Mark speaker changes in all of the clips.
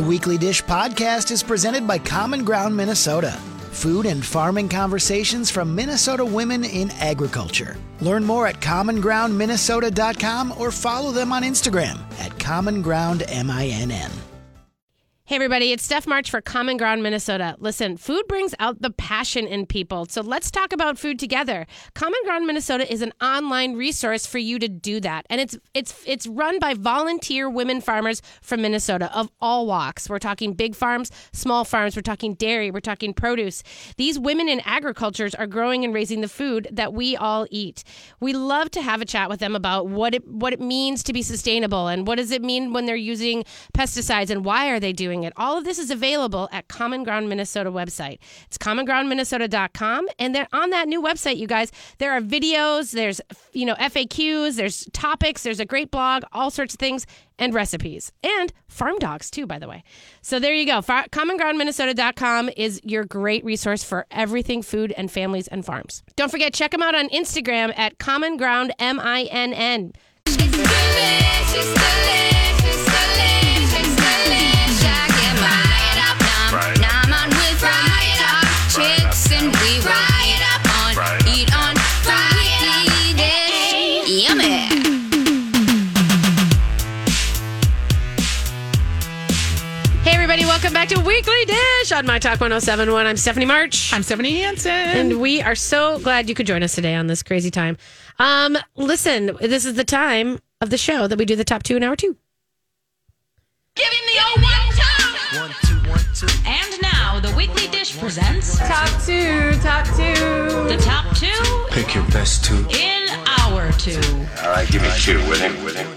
Speaker 1: The Weekly Dish podcast is presented by Common Ground Minnesota. Food and farming conversations from Minnesota women in agriculture. Learn more at commongroundminnesota.com or follow them on Instagram at commongroundminn.
Speaker 2: Hey, everybody, it's Steph March for Common Ground Minnesota. Listen, food brings out the passion in people, so let's talk about food together. Common Ground Minnesota is an online resource for you to do that, and it's it's it's run by volunteer women farmers from Minnesota of all walks. We're talking big farms, small farms, we're talking dairy, we're talking produce. These women in agricultures are growing and raising the food that we all eat. We love to have a chat with them about what it what it means to be sustainable and what does it mean when they're using pesticides and why are they doing it. All of this is available at Common Ground Minnesota website. It's commongroundminnesota.com. And then on that new website, you guys, there are videos, there's, you know, FAQs, there's topics, there's a great blog, all sorts of things and recipes and farm dogs too, by the way. So there you go. Far- commongroundminnesota.com is your great resource for everything food and families and farms. Don't forget, check them out on Instagram at commonground, M-I-N-N. Hey, Weekly on My Talk 1071. I'm Stephanie March.
Speaker 3: I'm Stephanie Hansen.
Speaker 2: And we are so glad you could join us today on this crazy time. Um, listen, this is the time of the show that we do the top two in hour two.
Speaker 4: Give him the old one time.
Speaker 5: One, two, one, two.
Speaker 4: And now the weekly dish presents
Speaker 2: Top two, top two.
Speaker 4: the top two
Speaker 5: Pick your best two.
Speaker 4: in hour two.
Speaker 6: All right, give me two with him, with him,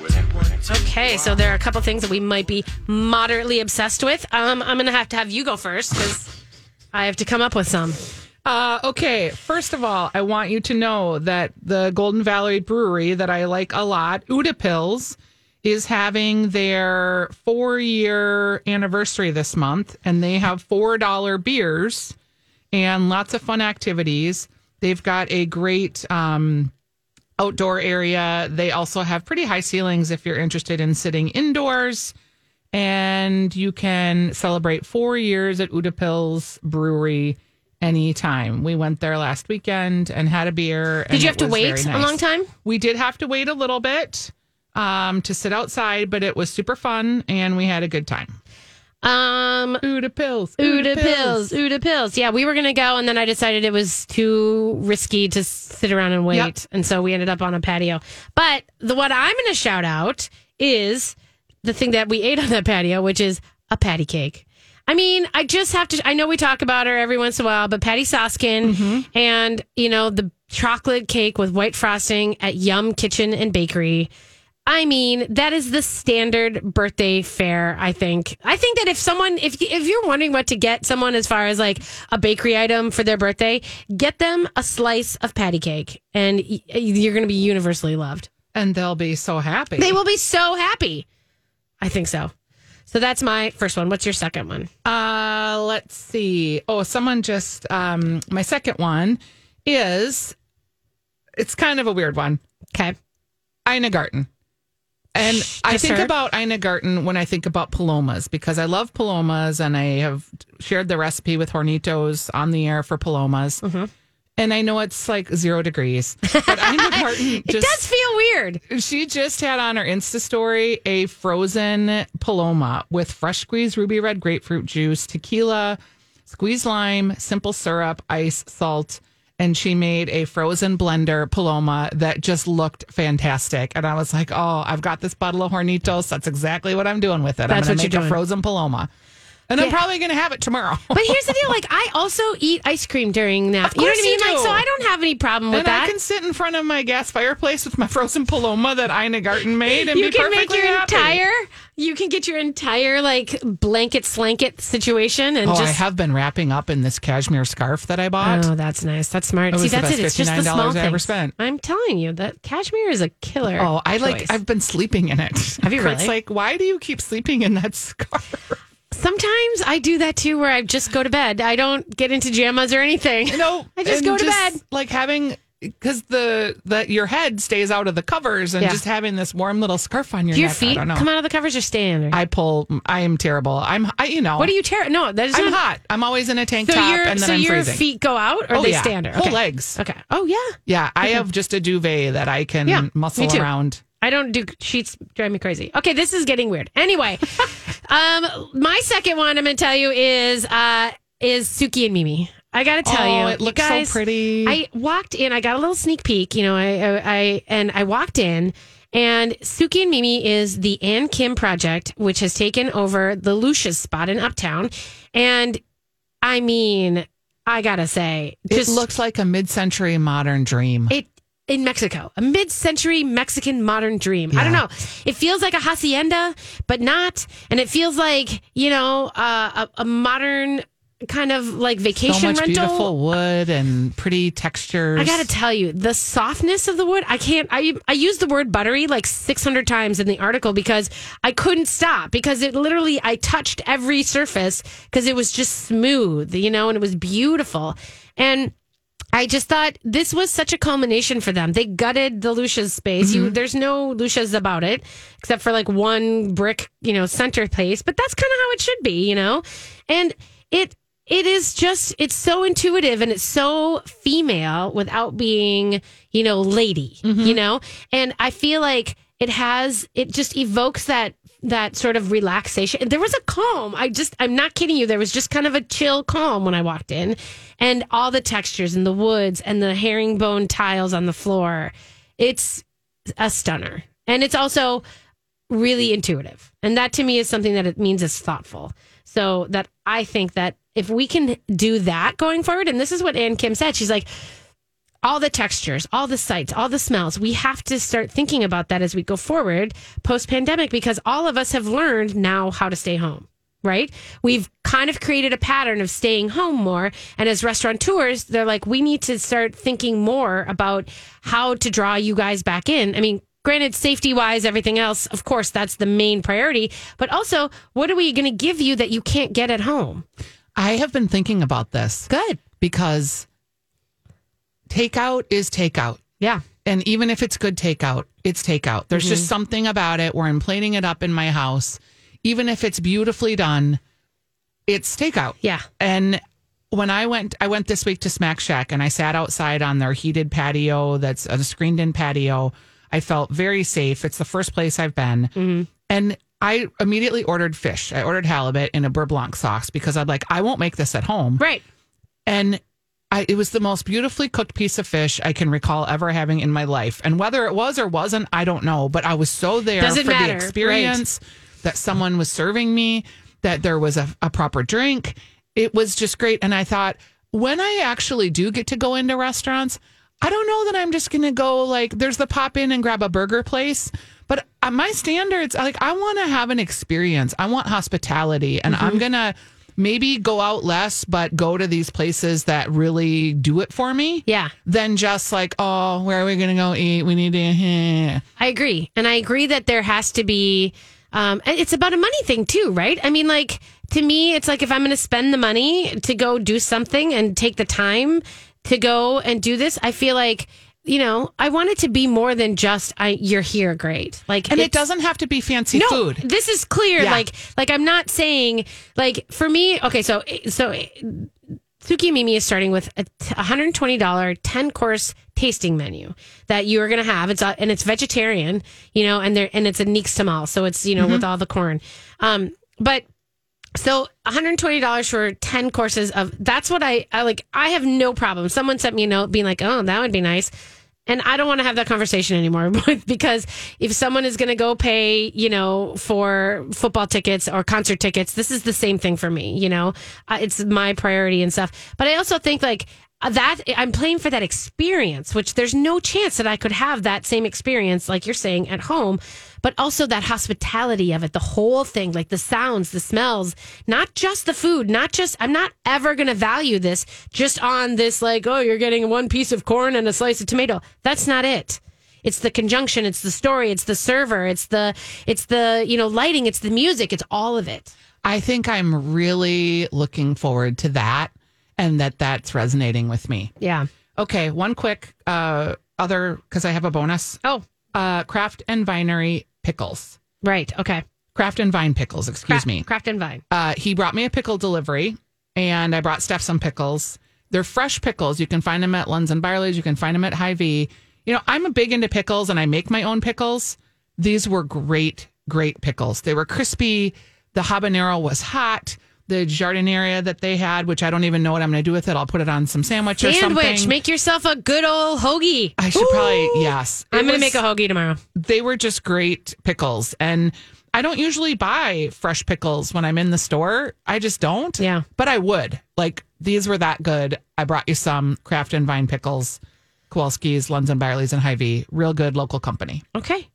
Speaker 2: Okay, so there are a couple things that we might be moderately obsessed with. Um, I'm going to have to have you go first because I have to come up with some.
Speaker 3: Uh, okay, first of all, I want you to know that the Golden Valley Brewery that I like a lot, Utepils, is having their four year anniversary this month, and they have $4 beers and lots of fun activities. They've got a great um, outdoor area. They also have pretty high ceilings if you're interested in sitting indoors. And you can celebrate four years at Utepils Brewery anytime. We went there last weekend and had a beer.
Speaker 2: Did you have to wait a long time?
Speaker 3: We did have to wait a little bit um, to sit outside, but it was super fun and we had a good time.
Speaker 2: Um,
Speaker 3: Utepils.
Speaker 2: Uda pills, Utepils. Yeah, we were gonna go, and then I decided it was too risky to sit around and wait,
Speaker 3: Yep.
Speaker 2: and so we ended up on a patio. But the what I'm gonna shout out is the thing that we ate on that patio, which is a patty cake. I mean, I just have to. I know we talk about her every once in a while, but Patty Soskin and you know the chocolate cake with white frosting at Yum Kitchen and Bakery. I mean, that is the standard birthday fare. I think. I think that if someone, if if you're wondering what to get someone as far as like a bakery item for their birthday, get them a slice of patty cake, and you're going to be universally loved.
Speaker 3: And they'll be so happy.
Speaker 2: They will be so happy. I think so. So that's my first one. What's your second one?
Speaker 3: Uh, let's see. Oh, someone just um my second one is it's kind of a weird one.
Speaker 2: Okay.
Speaker 3: Ina Garten. And I think about Ina Garten when I think about palomas because I love palomas and I have shared the recipe with Hornitos on the air for palomas.
Speaker 2: Mm-hmm.
Speaker 3: And I know it's like zero degrees, but Ina Garten
Speaker 2: It does feel weird.
Speaker 3: she just had on her Insta story a frozen paloma with fresh squeezed ruby red grapefruit juice, tequila, squeezed lime, simple syrup, ice, salt. And she made a frozen blender paloma that just looked fantastic. And I was like, oh, I've got this bottle of Hornitos. That's exactly what I'm doing with it.
Speaker 2: That's
Speaker 3: I'm going to make a
Speaker 2: doing.
Speaker 3: frozen paloma. And I'm probably going to have it tomorrow.
Speaker 2: But here's the deal: like I also eat ice cream during.
Speaker 3: Of
Speaker 2: You know what I mean? Like, so I don't have any problem with
Speaker 3: and
Speaker 2: that.
Speaker 3: I can sit in front of my gas fireplace with my frozen paloma that Ina Garten made and
Speaker 2: you
Speaker 3: be
Speaker 2: can make
Speaker 3: perfectly
Speaker 2: your
Speaker 3: happy.
Speaker 2: entire you can get your entire like blanket slanket situation and
Speaker 3: Oh, I
Speaker 2: just
Speaker 3: have been wrapping up in this cashmere scarf that I bought.
Speaker 2: Oh, that's nice. That's smart.
Speaker 3: It
Speaker 2: See, that's it. It's just the small
Speaker 3: $59 I ever spent.
Speaker 2: I'm telling you that cashmere is a killer.
Speaker 3: Oh, I like. I've been sleeping in it.
Speaker 2: Have you really?
Speaker 3: like, why do you keep sleeping in that scarf?
Speaker 2: Sometimes I do that too, where I just go to bed. I don't get into jammas or anything.
Speaker 3: No,
Speaker 2: I just go to bed.
Speaker 3: Like having because the the your head stays out of the covers and
Speaker 2: Yeah.
Speaker 3: just having this warm little scarf on your
Speaker 2: your
Speaker 3: neck. I
Speaker 2: feet
Speaker 3: don't know.
Speaker 2: come out of the covers or stay in there?
Speaker 3: I pull. I am terrible. I'm. I you know.
Speaker 2: what do you tear? No, that is
Speaker 3: I'm
Speaker 2: not.
Speaker 3: hot. I'm always in a tank
Speaker 2: So
Speaker 3: top and then
Speaker 2: so
Speaker 3: I'm
Speaker 2: your
Speaker 3: freezing.
Speaker 2: feet go out or
Speaker 3: Oh,
Speaker 2: they
Speaker 3: yeah.
Speaker 2: stand there?
Speaker 3: Whole legs.
Speaker 2: Okay. Oh yeah.
Speaker 3: Yeah, I have just a duvet that I can
Speaker 2: Yeah,
Speaker 3: muscle around.
Speaker 2: I don't do sheets drive me crazy. Okay, this is getting weird. Anyway, um, my second one I'm going to tell you is uh is Sooki and Mimi. I got to tell
Speaker 3: Oh,
Speaker 2: you,
Speaker 3: it
Speaker 2: you
Speaker 3: looks so pretty.
Speaker 2: I walked in. I got a little sneak peek. You know, I, I, I and I walked in. And Sooki and Mimi is the Ann Kim project, which has taken over the Lucia's spot in Uptown. And I mean, I gotta say,
Speaker 3: it looks like a mid-century modern dream.
Speaker 2: it in Mexico, a mid-century Mexican modern dream. I don't know. It feels like a hacienda, but not, and it feels like you know uh, a, a modern kind of like vacation
Speaker 3: so much
Speaker 2: rental.
Speaker 3: beautiful wood and pretty textures.
Speaker 2: I got to tell you, the softness of the wood. I can't. I I used the word buttery like 600 times in the article because I couldn't stop because it literally I touched every surface because it was just smooth, you know, and it was beautiful. And I just thought this was such a culmination for them. They gutted the Lucia's space. You, mm-hmm. there's no Lucia's about it, except for like one brick, you know, center place. But that's kind of how it should be, you know. And it it is just it's so intuitive and it's so female without being, you know, lady, mm-hmm. you know. And I feel like it has it just evokes that that sort of relaxation. There was a calm. I just I'm not kidding you. There was just kind of a chill calm when I walked in. And all the textures and the woods and the herringbone tiles on the floor. It's a stunner. And it's also really intuitive. And that to me is something that it means is thoughtful. So that I think that if we can do that going forward, and this is what Ann Kim said, she's like, all the textures, all the sights, all the smells. We have to start thinking about that as we go forward post pandemic because all of us have learned now how to stay home, right? We've kind of created a pattern of staying home more. And as restaurateurs, they're like, we need to start thinking more about how to draw you guys back in. I mean, granted, safety wise, everything else, of course, that's the main priority. But also, what are we going to give you that you can't get at home?
Speaker 3: I have been thinking about this
Speaker 2: Good.
Speaker 3: because takeout is takeout.
Speaker 2: Yeah.
Speaker 3: And even if it's good takeout, it's takeout. There's just mm-hmm. something about it where I'm plating it up in my house. Even if it's beautifully done, it's takeout.
Speaker 2: Yeah.
Speaker 3: And when I went, I went this week to Smack Shack and I sat outside on their heated patio that's a screened in patio. I felt very safe. It's the first place I've been. Mm-hmm. And I immediately ordered fish. I ordered halibut in a beurre blanc sauce because I'm like, I won't make this at home.
Speaker 2: Right.
Speaker 3: And I, it was the most beautifully cooked piece of fish I can recall ever having in my life. And whether it was or wasn't, I don't know. But I was so there
Speaker 2: Doesn't
Speaker 3: for
Speaker 2: matter,
Speaker 3: the experience that someone was serving me, that there was a, a proper drink. It was just great. And I thought, when I actually do get to go into restaurants, I don't know that I'm just going to go like, there's the pop in and grab a burger place. But uh, my standards, like, I want to have an experience. I want hospitality. And
Speaker 2: Mm-hmm.
Speaker 3: I'm going to maybe go out less, but go to these places that really do it for me.
Speaker 2: Yeah.
Speaker 3: Than just like, oh, where are we going to go eat? We need to.
Speaker 2: I agree. And I agree that there has to be, um, it's about a money thing too, right? I mean, like, to me, it's like if I'm going to spend the money to go do something and take the time to go and do this, I feel like, you know, I want it to be more than just, I, you're here, great. Like,
Speaker 3: And it doesn't have to be fancy
Speaker 2: no,
Speaker 3: food.
Speaker 2: This is clear.
Speaker 3: Yeah.
Speaker 2: Like, like I'm not saying like for me. Okay, so so Sooki Mimi is starting with a $120 10 course tasting menu that you are going to have. It's a, and it's vegetarian, you know, and there and it's a nixtamal, so it's you know with all the corn. Um, but so $120 for 10 courses of that's what I, I like. I have no problem. Someone sent me a note being like, oh, that would be nice. And I don't want to have that conversation anymore because if someone is going to go pay, you know, for football tickets or concert tickets, this is the same thing for me, you know, uh, it's my priority and stuff. But I also think like uh, that I'm playing for that experience, which there's no chance that I could have that same experience, like you're saying, at home, but also that hospitality of it, the whole thing, like the sounds, the smells, not just the food, not just, I'm not ever going to value this just on this, like, oh, you're getting one piece of corn and a slice of tomato. That's not it. It's the conjunction, it's the story, it's the server, it's the, it's the, you know, lighting, it's the music, it's all of it.
Speaker 3: I think I'm really looking forward to that and that that's resonating with me.
Speaker 2: Yeah.
Speaker 3: Okay, one quick uh, other because I have a bonus.
Speaker 2: Oh,
Speaker 3: Uh, Craft and Vinery pickles.
Speaker 2: right. Okay.
Speaker 3: Craft and Vine pickles. Excuse
Speaker 2: Craft,
Speaker 3: me.
Speaker 2: Craft and Vine.
Speaker 3: Uh, he brought me a pickle delivery, and I brought Steph some pickles. They're fresh pickles. You can find them at Lunds and Byerly's. You can find them at Hy-Vee. You know, I'm a big into pickles, and I make my own pickles. These were great, great pickles. They were crispy. The habanero was hot. The giardiniera that they had, which I don't even know what I'm going to do with it. I'll put it on some sandwich or something. Sandwich.
Speaker 2: Make yourself a good old hoagie.
Speaker 3: I should probably yes. It
Speaker 2: I'm going to make a hoagie tomorrow.
Speaker 3: they were just great pickles. And I don't usually buy fresh pickles when I'm in the store. I just don't.
Speaker 2: Yeah.
Speaker 3: But I would. Like these were that good. I brought you some Kraft and Vine pickles, Kowalski's, Lunds and Byerly's, and Hy-Vee. Real good local company.
Speaker 2: Okay.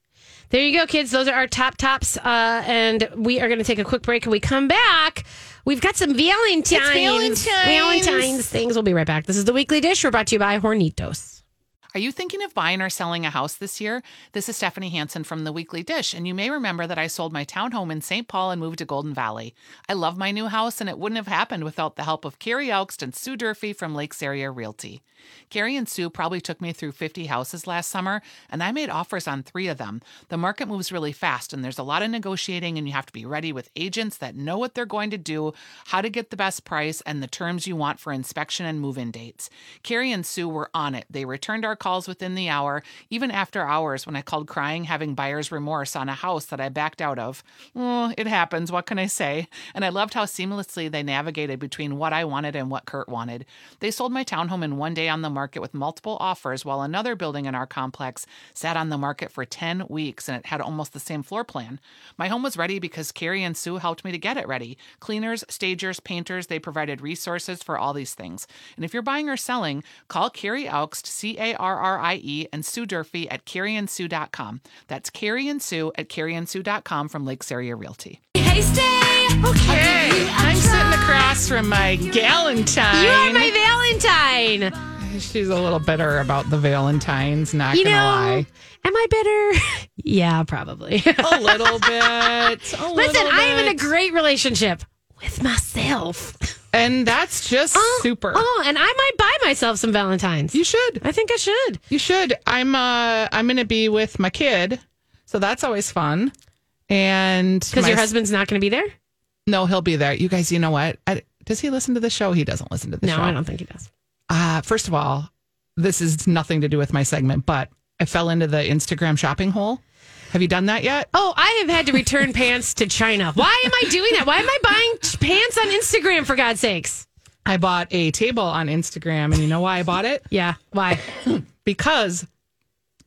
Speaker 2: There you go, kids. Those are our top tops. Uh, and we are going to take a quick break. And we come back. We've got some Valentine's.
Speaker 3: Valentine's.
Speaker 2: Valentine's things. We'll be right back. This is the weekly dish. We're brought to you by Hornitos.
Speaker 5: Are you thinking of buying or selling a house this year? This is Stephanie Hansen from The Weekly Dish, and you may remember that I sold my townhome in St. Paul and moved to Golden Valley. I love my new house, and it wouldn't have happened without the help of Carrie Elkst and Sue Durfee from Lakes Area Realty. Carrie and Sue probably took me through 50 houses last summer, and I made offers on three of them. The market moves really fast, and there's a lot of negotiating, and you have to be ready with agents that know what they're going to do, how to get the best price, and the terms you want for inspection and move in dates. Carrie and Sue were on it. They returned our calls within the hour, even after hours when I called crying, having buyer's remorse on a house that I backed out of. Oh, it happens. What can I say? And I loved how seamlessly they navigated between what I wanted and what Kurt wanted. They sold my townhome in one day on the market with multiple offers, while another building in our complex sat on the market for 10 weeks and it had almost the same floor plan. My home was ready because Carrie and Sue helped me to get it ready. Cleaners, stagers, painters, they provided resources for all these things. And if you're buying or selling, call Carrie Aukst, C A R R I E, and Sue Durfee at carrieandsue.com. That's Carrie and Sue at carrieandsue.com from Lakes Area Realty. Hey, stay.
Speaker 3: Okay. I'm sitting across from my Galentine.
Speaker 2: You are my Valentine.
Speaker 3: She's a little bitter about the Valentines, not
Speaker 2: You
Speaker 3: gonna
Speaker 2: know,
Speaker 3: lie.
Speaker 2: am I bitter? yeah, probably.
Speaker 3: A little bit. A
Speaker 2: Listen,
Speaker 3: little
Speaker 2: I am in a great relationship with myself.
Speaker 3: And that's just super.
Speaker 2: Oh, and I might buy myself some Valentines.
Speaker 3: You should.
Speaker 2: I think I should.
Speaker 3: You should. I'm uh I'm gonna be with my kid. So that's always fun. And
Speaker 2: Because your husband's not going to be there?
Speaker 3: No, he'll be there. You guys, you know what? I, does he listen to the show? He doesn't listen to the
Speaker 2: No,
Speaker 3: show.
Speaker 2: No, I don't think he does.
Speaker 3: Uh, first of all, this is nothing to do with my segment, but I fell into the Instagram shopping hole. Have you done that yet?
Speaker 2: Oh, I have had to return pants to China. Why am I doing that? Why am I buying pants on Instagram, for God's sakes?
Speaker 3: I bought a table on Instagram, and you know why I bought it?
Speaker 2: Yeah. Why?
Speaker 3: Because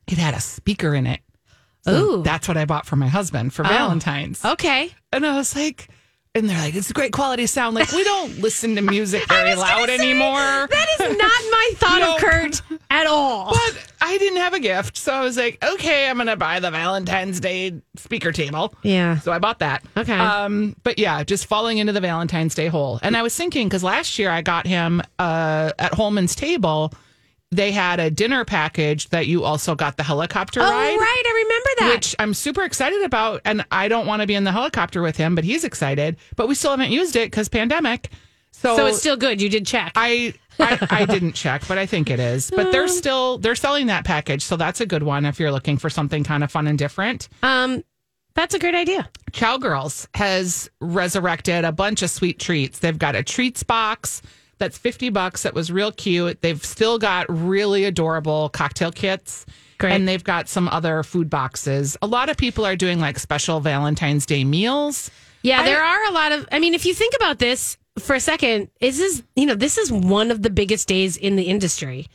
Speaker 3: it had a speaker in it. So
Speaker 2: Ooh.
Speaker 3: That's what I bought for my husband for oh. Valentine's.
Speaker 2: Okay.
Speaker 3: And I was like, and they're like, it's a great quality sound. Like, we don't listen to music very loud
Speaker 2: say,
Speaker 3: anymore.
Speaker 2: That is not my thought
Speaker 3: No.
Speaker 2: of Kurt at all.
Speaker 3: But I didn't have a gift. So I was like, okay, I'm going to buy the Valentine's Day speaker table.
Speaker 2: Yeah.
Speaker 3: So I bought that.
Speaker 2: Okay.
Speaker 3: Um, but yeah, just falling into the Valentine's Day hole. And I was thinking, because last year I got him uh, at Holman's table, they had a dinner package that you also got the helicopter
Speaker 2: Oh,
Speaker 3: ride.
Speaker 2: right. I remember that.
Speaker 3: Which I'm super excited about. And I don't want to be in the helicopter with him, but he's excited. But we still haven't used it because pandemic. So,
Speaker 2: so it's still good. You did check.
Speaker 3: I, I I didn't check, but I think it is. But they're still they're selling that package, so that's a good one if you're looking for something kind of fun and different.
Speaker 2: um, that's a great idea.
Speaker 3: Chowgirls has resurrected a bunch of sweet treats. They've got a treats box that's 50 bucks that was real cute. They've still got really adorable cocktail kits.
Speaker 2: Great.
Speaker 3: And they've got some other food boxes. A lot of people are doing like special Valentine's Day meals.
Speaker 2: Yeah, there are a lot of. I mean, if you think about this for a second, this is you know this is one of the biggest days in the industry,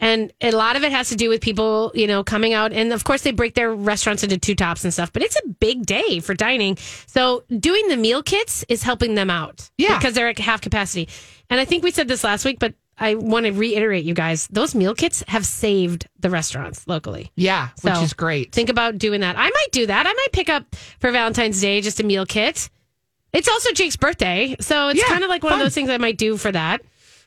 Speaker 2: and a lot of it has to do with people you know coming out, and of course they break their restaurants into two tops and stuff. But it's a big day for dining, so doing the meal kits is helping them out.
Speaker 3: Yeah.
Speaker 2: because they're at half capacity, and I think we said this last week, but. I want to reiterate, you guys, those meal kits have saved the restaurants locally.
Speaker 3: Yeah, which is great.
Speaker 2: Think about doing that. I might do that. I might pick up for Valentine's Day just a meal kit. It's also Jake's birthday, so it's
Speaker 3: Yeah,
Speaker 2: kind of like one
Speaker 3: fun.
Speaker 2: of those things I might do for that.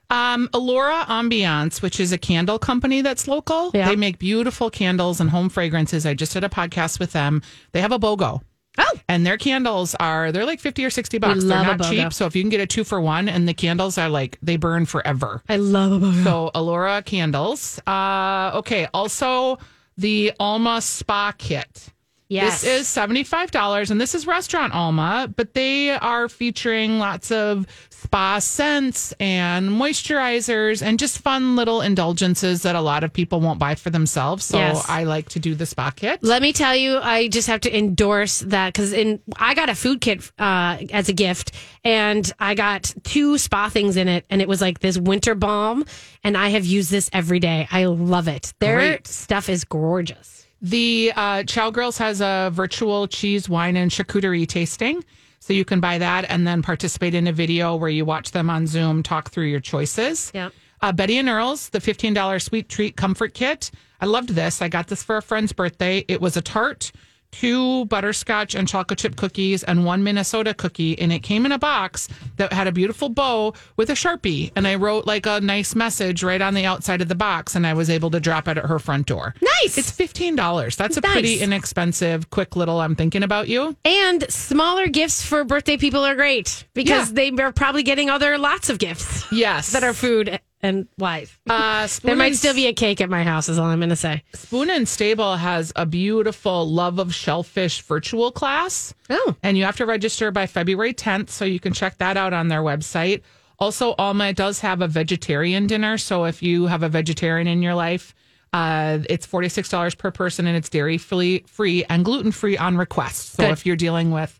Speaker 3: Um, Alora Ambiance, which is a candle company that's local.
Speaker 2: Yeah.
Speaker 3: They make beautiful candles and home fragrances. I just did a podcast with them. They have a BOGO.
Speaker 2: Oh.
Speaker 3: And their candles are they're like 50 or 60 bucks. They're not cheap. So if you can get a two for one and the candles are like they burn forever.
Speaker 2: I love a BOGO.
Speaker 3: So Alora candles. Uh okay. Also the Alma spa kit.
Speaker 2: Yes.
Speaker 3: This is $75 and this is restaurant Alma, but they are featuring lots of spa scents and moisturizers and just fun little indulgences that a lot of people won't buy for themselves. So
Speaker 2: Yes.
Speaker 3: I like to do the spa kit.
Speaker 2: Let me tell you, I just have to endorse that because in I got a food kit uh, as a gift, and I got two spa things in it, and it was like this winter balm, and I have used this every day. I love it. Their
Speaker 3: Great.
Speaker 2: stuff is gorgeous.
Speaker 3: The uh, Chow Girls has a virtual cheese, wine, and charcuterie tasting. So you can buy that and then participate in a video where you watch them on Zoom talk through your choices.
Speaker 2: Yeah.
Speaker 3: Uh, Betty and Earl's, the $15 sweet treat comfort kit. I loved this. I got this for a friend's birthday. It was a tart, two butterscotch and chocolate chip cookies, and one Minnesota cookie. And it came in a box that had a beautiful bow with a Sharpie. And I wrote like a nice message right on the outside of the box. And I was able to drop it at her front door.
Speaker 2: Nice.
Speaker 3: It's $15. That's a
Speaker 2: Nice.
Speaker 3: pretty inexpensive, quick little I'm thinking about you.
Speaker 2: And smaller gifts for birthday people are great because
Speaker 3: Yeah.
Speaker 2: they are probably getting other lots of gifts
Speaker 3: Yes.
Speaker 2: that are food and wise.
Speaker 3: uh,
Speaker 2: There might still be a cake at my house, is all I'm going to say.
Speaker 3: Spoon and Stable has a beautiful Love of Shellfish virtual class.
Speaker 2: Oh.
Speaker 3: And you have to register by February 10th, so you can check that out on their website. Also, Alma does have a vegetarian dinner. So if you have a vegetarian in your life, uh, it's $46 per person and it's dairy free, free and gluten free on request. So
Speaker 2: Good.
Speaker 3: if you're dealing with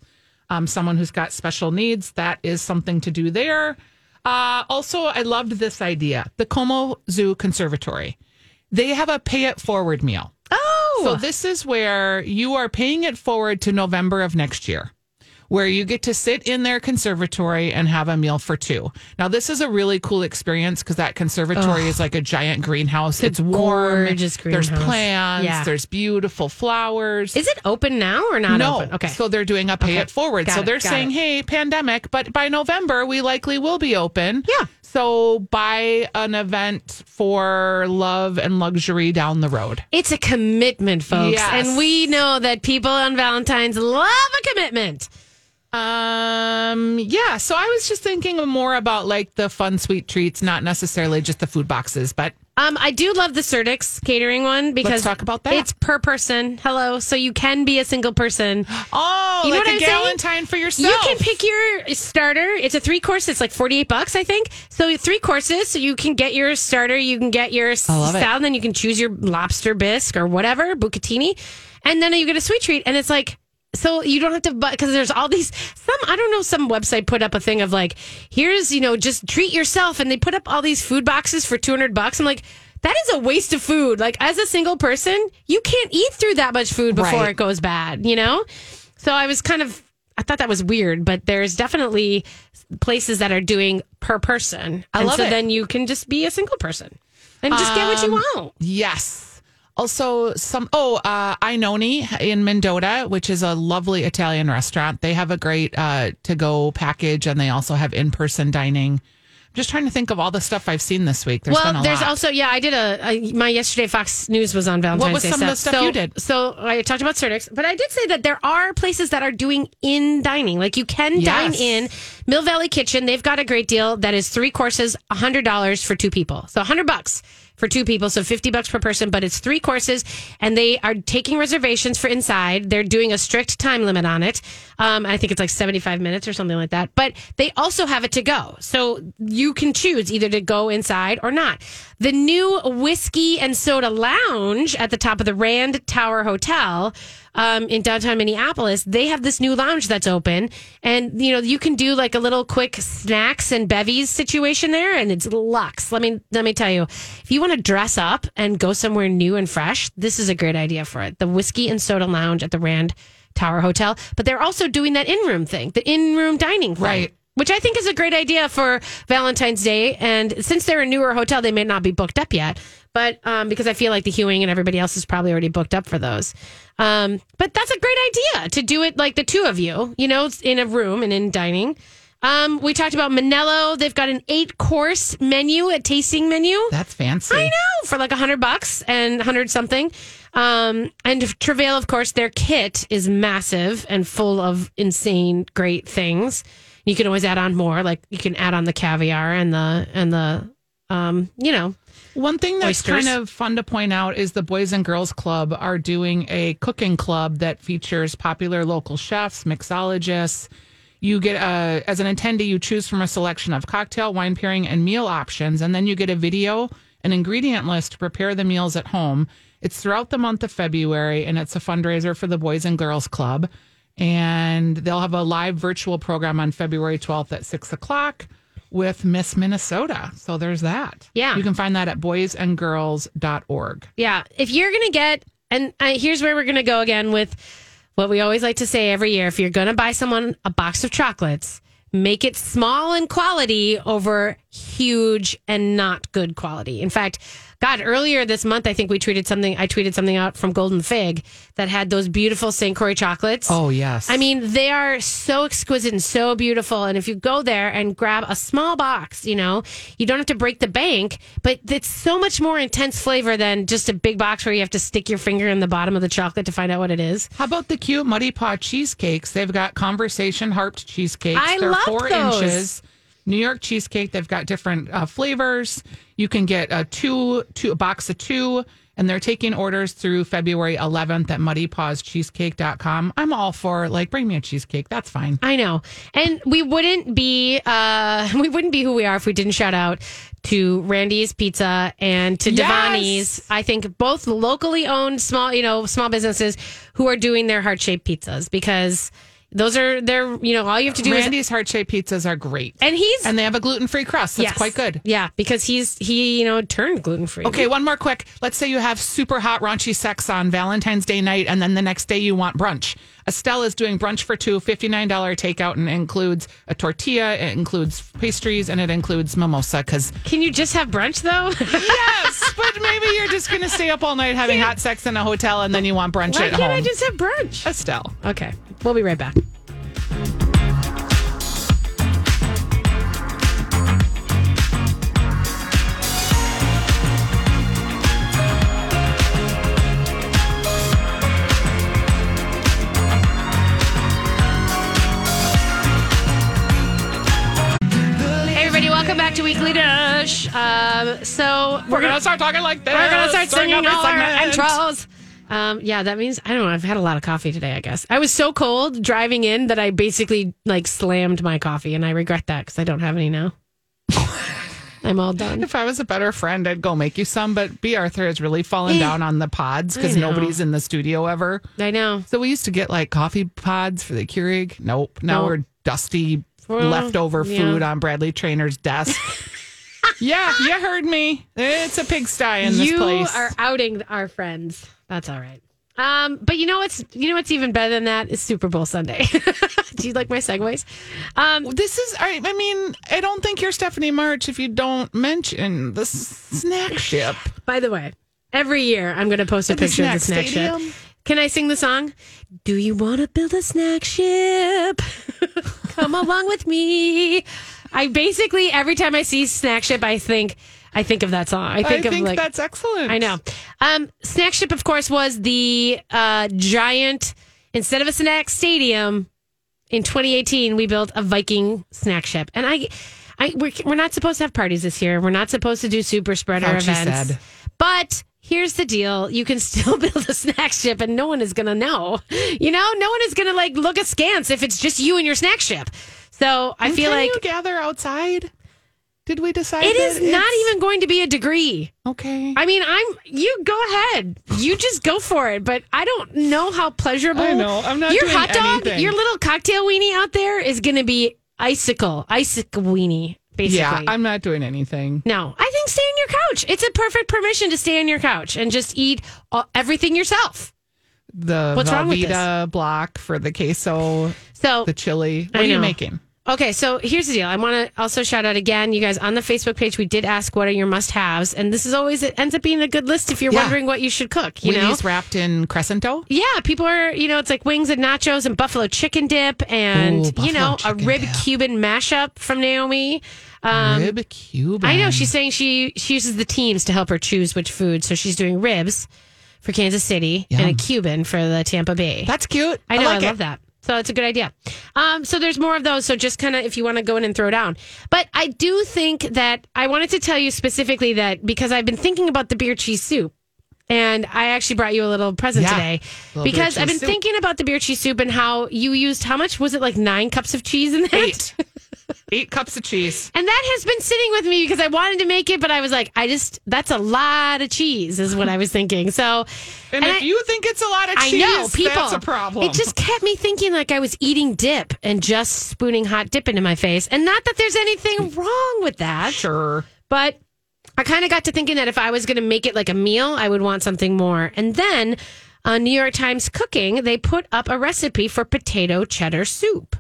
Speaker 3: um, someone who's got special needs, that is something to do there. Uh, also, I loved this idea the Como Zoo Conservatory. They have a pay it forward meal.
Speaker 2: Oh.
Speaker 3: So this is where you are paying it forward to November of next year, where you get to sit in their conservatory and have a meal for two. Now this is a really cool experience because that conservatory is like a giant greenhouse. It's, warm.
Speaker 2: gorgeous
Speaker 3: There's plants.
Speaker 2: Yeah.
Speaker 3: There's beautiful flowers.
Speaker 2: is it open now or not
Speaker 3: no,
Speaker 2: open? Okay.
Speaker 3: So they're doing a pay
Speaker 2: Okay.
Speaker 3: it forward.
Speaker 2: Got
Speaker 3: so
Speaker 2: it,
Speaker 3: they're
Speaker 2: got
Speaker 3: saying,
Speaker 2: it.
Speaker 3: "Hey, pandemic, but by November we likely will be open."
Speaker 2: Yeah.
Speaker 3: So buy an event for love and luxury down the road.
Speaker 2: It's a commitment, folks.
Speaker 3: Yes.
Speaker 2: And we know that people on Valentine's love a commitment.
Speaker 3: Um, yeah. So I was just thinking more about like the fun, sweet treats, not necessarily just the food boxes, but
Speaker 2: Um, I do love the Surdyk's catering one because
Speaker 3: talk about that.
Speaker 2: It's per person. Hello, so you can be a single person.
Speaker 3: oh,
Speaker 2: You know
Speaker 3: like
Speaker 2: what
Speaker 3: a
Speaker 2: I'm saying?
Speaker 3: for yourself.
Speaker 2: You can pick your starter. It's a three course. It's like forty eight bucks, I think. So three courses. So you can get your starter. You can get your
Speaker 3: it.
Speaker 2: salad. Then you can choose your lobster bisque or whatever bucatini, and then you get a sweet treat. And it's like. So you don't have to, because there's all these. Some I don't know. Some website put up a thing of like, here's you know, just treat yourself, and they put up all these food boxes for two hundred bucks. I'm like, that is a waste of food. Like as a single person, you can't eat through that much food before
Speaker 3: Right.
Speaker 2: it goes bad. You know. So I was kind of I thought that was weird, but there's definitely places that are doing per person.
Speaker 3: I
Speaker 2: and
Speaker 3: love
Speaker 2: so
Speaker 3: it.
Speaker 2: then you can just be a single person and just get what you um, want.
Speaker 3: Yes. Also, some oh, uh, Inoni in Mendota, which is a lovely Italian restaurant. They have a great uh, to go package, and they also have in person dining. I'm just trying to think of all the stuff I've seen this week. There's been
Speaker 2: well,
Speaker 3: a
Speaker 2: there's
Speaker 3: lot.
Speaker 2: also yeah. I did a my yesterday Fox News was on Valentine's
Speaker 3: was
Speaker 2: Day.
Speaker 3: some of the
Speaker 2: stuff.
Speaker 3: stuff
Speaker 2: so,
Speaker 3: you did?
Speaker 2: So I talked about Surdyk's, but I did say that there are places that are doing in dining. Like you can dine in Mill Valley Kitchen. They've got a great deal that is three courses, hundred dollars for two people. So hundred bucks for two people, so fifty bucks per person. But it's three courses, and they are taking reservations for inside. They're doing a strict time limit on it. Um, I think it's like seventy five minutes or something like that. But they also have it to go, so you can choose either to go inside or not. The new whiskey and soda lounge at the top of the Rand Tower Hotel um, in downtown Minneapolis, they have this new lounge that's open, and you know you can do like a little quick snacks and bevies situation there, and it's luxe. Let me let me tell you, if you want to dress up and go somewhere new and fresh, this is a great idea for it. The whiskey and soda lounge at the Rand Tower Hotel, but they're also doing that in room thing, the in room dining, thing,
Speaker 3: Right.
Speaker 2: Which I think is a great idea for Valentine's Day, and since they're a newer hotel, they may not be booked up yet. But um, because I feel like the Hewing and everybody else is probably already booked up for those. Um, but that's a great idea to do it like the two of you, you know, in a room and in dining. Um, we talked about Monello. They've got an eight course menu, a tasting menu.
Speaker 3: That's fancy.
Speaker 2: I know for like a hundred bucks and hundred something. Um, and Travail, of course, their kit is massive and full of insane, great things. You can always add on more. Like you can add on the caviar and the and the um, you know,
Speaker 3: One thing that's
Speaker 2: Oysters.
Speaker 3: kind of fun to point out is the Boys and Girls Club are doing a cooking club that features popular local chefs, mixologists. You get a, as an attendee, you choose from a selection of cocktail, wine pairing, and meal options, and then you get a video, an ingredient list to prepare the meals at home. It's throughout the month of February, and it's a fundraiser for the Boys and Girls Club. And they'll have a live virtual program on February 12th at six o'clock with Miss Minnesota. So there's that.
Speaker 2: Yeah.
Speaker 3: You can find that at boysandgirls.org.
Speaker 2: Yeah. If you're going to get, and uh, here's where we're going to go again with what we always like to say every year if you're going to buy someone a box of chocolates, make it small in quality over huge and not good quality. In fact, God, earlier this month, I think we tweeted something, I tweeted something out from Golden Fig that had those beautiful St. Croix chocolates.
Speaker 3: Oh, yes.
Speaker 2: I mean, they are so exquisite and so beautiful. And if you go there and grab a small box, you know, you don't have to break the bank, but it's so much more intense flavor than just a big box where you have to stick your finger in the bottom of the chocolate to find out what it is.
Speaker 3: How about the cute Muddy Paw cheesecakes? They've got conversation harped cheesecakes.
Speaker 2: I
Speaker 3: They're
Speaker 2: love
Speaker 3: four
Speaker 2: those.
Speaker 3: inches. New York cheesecake. They've got different uh, flavors. You can get a two, two, a box of two, and they're taking orders through February 11th at muddypawscheesecake.com. I'm all for like bring me a cheesecake. That's fine.
Speaker 2: I know. And we wouldn't be uh we wouldn't be who we are if we didn't shout out to Randy's Pizza and to
Speaker 3: Yes.
Speaker 2: Davanni's. I think both locally owned small, you know, small businesses who are doing their heart-shaped pizzas because those are their, you know, all you have to do is
Speaker 3: Randy's heart shaped pizzas are great,
Speaker 2: and he's
Speaker 3: and they have a gluten free crust. That's
Speaker 2: yes.
Speaker 3: quite good.
Speaker 2: Yeah, because he's he, you know, turned gluten-free.
Speaker 3: Okay, one more quick. Let's say you have super hot raunchy sex on Valentine's Day night, and then the next day you want brunch. Estelle is doing brunch for two, $59 takeout, and it includes a tortilla, it includes pastries, and it includes mimosa. Because,
Speaker 2: Can you just have brunch though?
Speaker 3: yes, but maybe you're just going to stay up all night having hot sex in a hotel, and then you want brunch
Speaker 2: Why
Speaker 3: at
Speaker 2: can't
Speaker 3: home.
Speaker 2: I just have brunch?
Speaker 3: Estelle.
Speaker 2: Okay. We'll be right back. Hey everybody, welcome back to Weekly Dish. Um, so
Speaker 3: We're going to start talking like this.
Speaker 2: we're gonna start singing all our intros. Um, yeah, that means I don't know. I've had a lot of coffee today. I guess I was so cold driving in that I basically like slammed my coffee, and I regret that because I don't have any now. I'm all done.
Speaker 3: If I was a better friend, I'd go make you some. But B. Arthur has really fallen down on the pods because nobody's in the studio ever.
Speaker 2: I know.
Speaker 3: So we used to get like coffee pods for the Keurig. Nope. Now
Speaker 2: Nope.
Speaker 3: we're dusty
Speaker 2: Well,
Speaker 3: leftover
Speaker 2: yeah.
Speaker 3: food on Bradley Trainer's desk. yeah, you heard me. It's a pigsty in this
Speaker 2: you
Speaker 3: place.
Speaker 2: are outing our friends. That's all right. Um, but you know what's you know what's even better than that is Super Bowl Sunday. Do you like my segues? Um,
Speaker 3: this is, I, I mean, I don't think you're Stephanie March if you don't mention the snack ship.
Speaker 2: By the way, every year I'm going to post a picture of the
Speaker 3: snack
Speaker 2: snack ship. Can I sing the song? Do you want to build a snack ship? Come along with me. I basically every time I see snack ship, I think I think of that song. I
Speaker 3: I
Speaker 2: think
Speaker 3: think,
Speaker 2: of like
Speaker 3: that's excellent.
Speaker 2: I know. Um, snack ship, of course, was the uh, giant. Instead of a snack stadium, in 2018, we built a Viking snack ship, and I, I we're, we're not supposed to have parties this year. We're not supposed to do super spreader
Speaker 3: Fauci
Speaker 2: events.
Speaker 3: said.
Speaker 2: But here's the deal: you can still build a snack ship, and no one is going to know. You know, no one is going to like look askance if it's just you and your snack ship. So I
Speaker 3: And
Speaker 2: feel
Speaker 3: can
Speaker 2: like
Speaker 3: you gather outside. Did we decide
Speaker 2: it is not even going to be a degree.
Speaker 3: okay?
Speaker 2: I mean, I'm you go ahead. You just go for it, but I don't know how pleasurable
Speaker 3: I know. I'm not
Speaker 2: Your hot dog,
Speaker 3: anything.
Speaker 2: your little cocktail weenie out there is going to be icicle, icicle weenie basically.
Speaker 3: yeah, I'm not doing anything.
Speaker 2: no, I think stay on your couch. It's a perfect permission to stay on your couch and just eat all, everything yourself.
Speaker 3: The
Speaker 2: What's wrong with
Speaker 3: Velveeta block for the queso,
Speaker 2: So
Speaker 3: the chili. What
Speaker 2: I
Speaker 3: are you making?
Speaker 2: Okay, so here's the deal. I want to also shout out again, you guys on the Facebook page. We did ask what are your must-haves, and this is always it ends up being a good list if you're
Speaker 3: Yeah.
Speaker 2: wondering what you should cook. You know,
Speaker 3: Wheaties wrapped in crescento.
Speaker 2: yeah, people are you know it's like wings and nachos and buffalo chicken dip and
Speaker 3: Ooh,
Speaker 2: you know a rib
Speaker 3: dip.
Speaker 2: Cuban mashup from Naomi. Um,
Speaker 3: Rib Cuban.
Speaker 2: I know she's saying she she uses the teams to help her choose which food. So she's doing ribs for Kansas City and a Cuban for the Tampa Bay.
Speaker 3: That's cute.
Speaker 2: I know, I,
Speaker 3: like it.
Speaker 2: love that. So it's a good idea. Um, so there's more of those. So just kind of if you want to go in and throw down. But I do think that I wanted to tell you specifically that because I've been thinking about the beer cheese soup. And I actually brought you a little present
Speaker 3: Yeah,
Speaker 2: today
Speaker 3: little
Speaker 2: because I've been
Speaker 3: soup.
Speaker 2: thinking about the beer cheese soup and how you used how much was it like nine cups of cheese in that?
Speaker 3: Eight. Eight cups of cheese.
Speaker 2: And that has been sitting with me because I wanted to make it, but I was like, I just, that's a lot of cheese, is what I was thinking. So,
Speaker 3: And, if
Speaker 2: I-
Speaker 3: you think it's a lot of
Speaker 2: I
Speaker 3: cheese,
Speaker 2: know people.
Speaker 3: that's a problem.
Speaker 2: It just kept me thinking like I was eating dip and just spooning hot dip into my face. And not that there's anything wrong with that,
Speaker 3: sure.
Speaker 2: but I kind of got to thinking that if I was going to make it like a meal, I would want something more. And then on New York Times Cooking, they put up a recipe for potato cheddar soup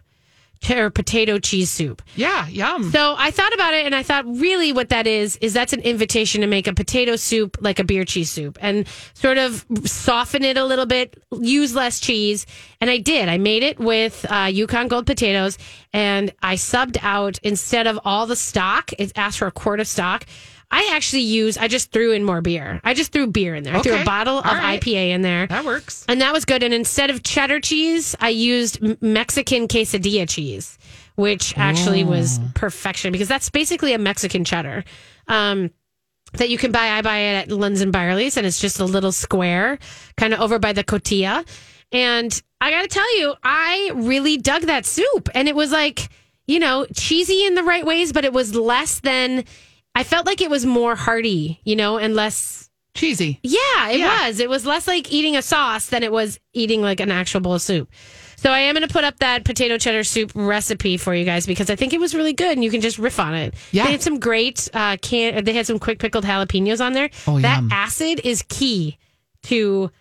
Speaker 2: or potato cheese soup.
Speaker 3: Yeah, yum.
Speaker 2: So I thought about it and I thought really what that is is that's an invitation to make a potato soup like a beer cheese soup and sort of soften it a little bit, use less cheese. And I did. I made it with uh, Yukon Gold potatoes and I subbed out instead of all the stock, it asked for a quart of stock. I actually used, I just threw in more beer. I just threw beer in there. I threw a
Speaker 3: Okay.
Speaker 2: bottle of
Speaker 3: All right.
Speaker 2: IPA in there.
Speaker 3: that works.
Speaker 2: And that was good. And instead of cheddar cheese, I used Mexican quesadilla cheese, which actually was perfection because that's basically a Mexican cheddar. Um, that you can buy. I buy it at Lunds and Byerly's, and it's just a little square, kind of over by the cotija. And I got to tell you, I really dug that soup, and it was like you know cheesy in the right ways, but it was less than. I felt like it was more hearty, you know, and less
Speaker 3: Cheesy.
Speaker 2: yeah, it
Speaker 3: Yeah.
Speaker 2: was. It was less like eating a sauce than it was eating like an actual bowl of soup. So I am going to put up that potato cheddar soup recipe for you guys because I think it was really good and you can just riff on it.
Speaker 3: Yeah.
Speaker 2: They had some great uh, can. They had some quick pickled jalapenos on there.
Speaker 3: Oh,
Speaker 2: that
Speaker 3: yum.
Speaker 2: acid is key to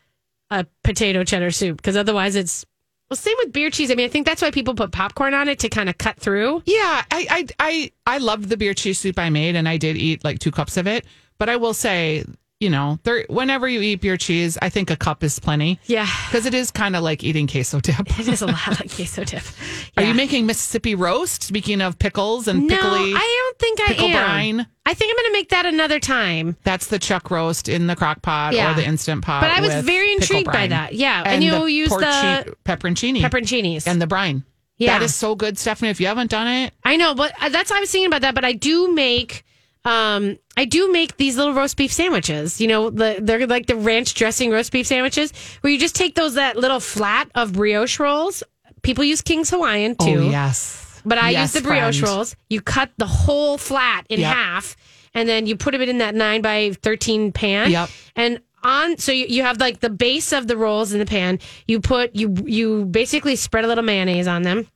Speaker 2: a potato cheddar soup because otherwise it's well. Same with beer cheese. I mean, I think that's why people put popcorn on it to kind of cut through.
Speaker 3: Yeah, I, I I I loved the beer cheese soup I made, and I did eat like two cups of it. But I will say, you know, there whenever you eat beer cheese, I think a cup is plenty
Speaker 2: Yeah,
Speaker 3: because it is kind of like eating queso dip.
Speaker 2: it is a lot like queso dip.
Speaker 3: Are you making Mississippi roast? Speaking of pickles and
Speaker 2: No,
Speaker 3: pickly,
Speaker 2: I don't think I
Speaker 3: pickle
Speaker 2: am.
Speaker 3: brine.
Speaker 2: I think I'm going to make that another time.
Speaker 3: that's the chuck roast in the crock pot
Speaker 2: Yeah.
Speaker 3: or the instant pot.
Speaker 2: But I was very intrigued by that. Yeah, and
Speaker 3: and
Speaker 2: you'll
Speaker 3: the
Speaker 2: use the
Speaker 3: porci- pepperoncini,
Speaker 2: pepperoncinis.
Speaker 3: and the brine.
Speaker 2: Yeah.
Speaker 3: that is so good, Stephanie. If you haven't done it,
Speaker 2: I know, but uh, that's I was thinking about that. But I do make, um, I do make these little roast beef sandwiches. You know, the, they're like the ranch dressing roast beef sandwiches, where you just take those that little flat of brioche rolls. People use King's Hawaiian too.
Speaker 3: oh yes,
Speaker 2: But I
Speaker 3: Yes,
Speaker 2: use the brioche
Speaker 3: friend.
Speaker 2: rolls. You cut the whole flat in
Speaker 3: Yep.
Speaker 2: half, and then you put it in that nine by thirteen pan.
Speaker 3: Yep.
Speaker 2: And on, so you, you have like the base of the rolls in the pan. You put you you basically spread a little mayonnaise on them.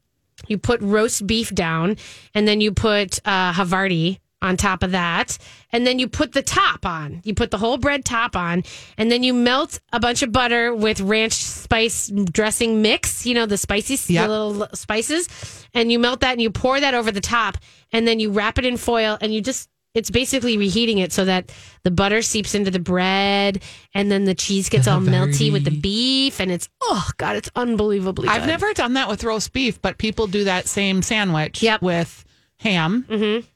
Speaker 2: You put roast beef down, and then you put uh, Havarti on top of that, and then you put the top on. You put the whole bread top on, and then you melt a bunch of butter with ranch spice dressing mix. You know the spicy, the little spices, and you melt that and you pour that over the top, and then you wrap it in foil, and you just. It's basically reheating it so that the butter seeps into the bread and then the cheese gets all melty with the beef and it's oh god it's unbelievably
Speaker 3: I've
Speaker 2: good.
Speaker 3: never done that with roast beef, but people do that same sandwich
Speaker 2: Yep.
Speaker 3: with ham, mm-hmm.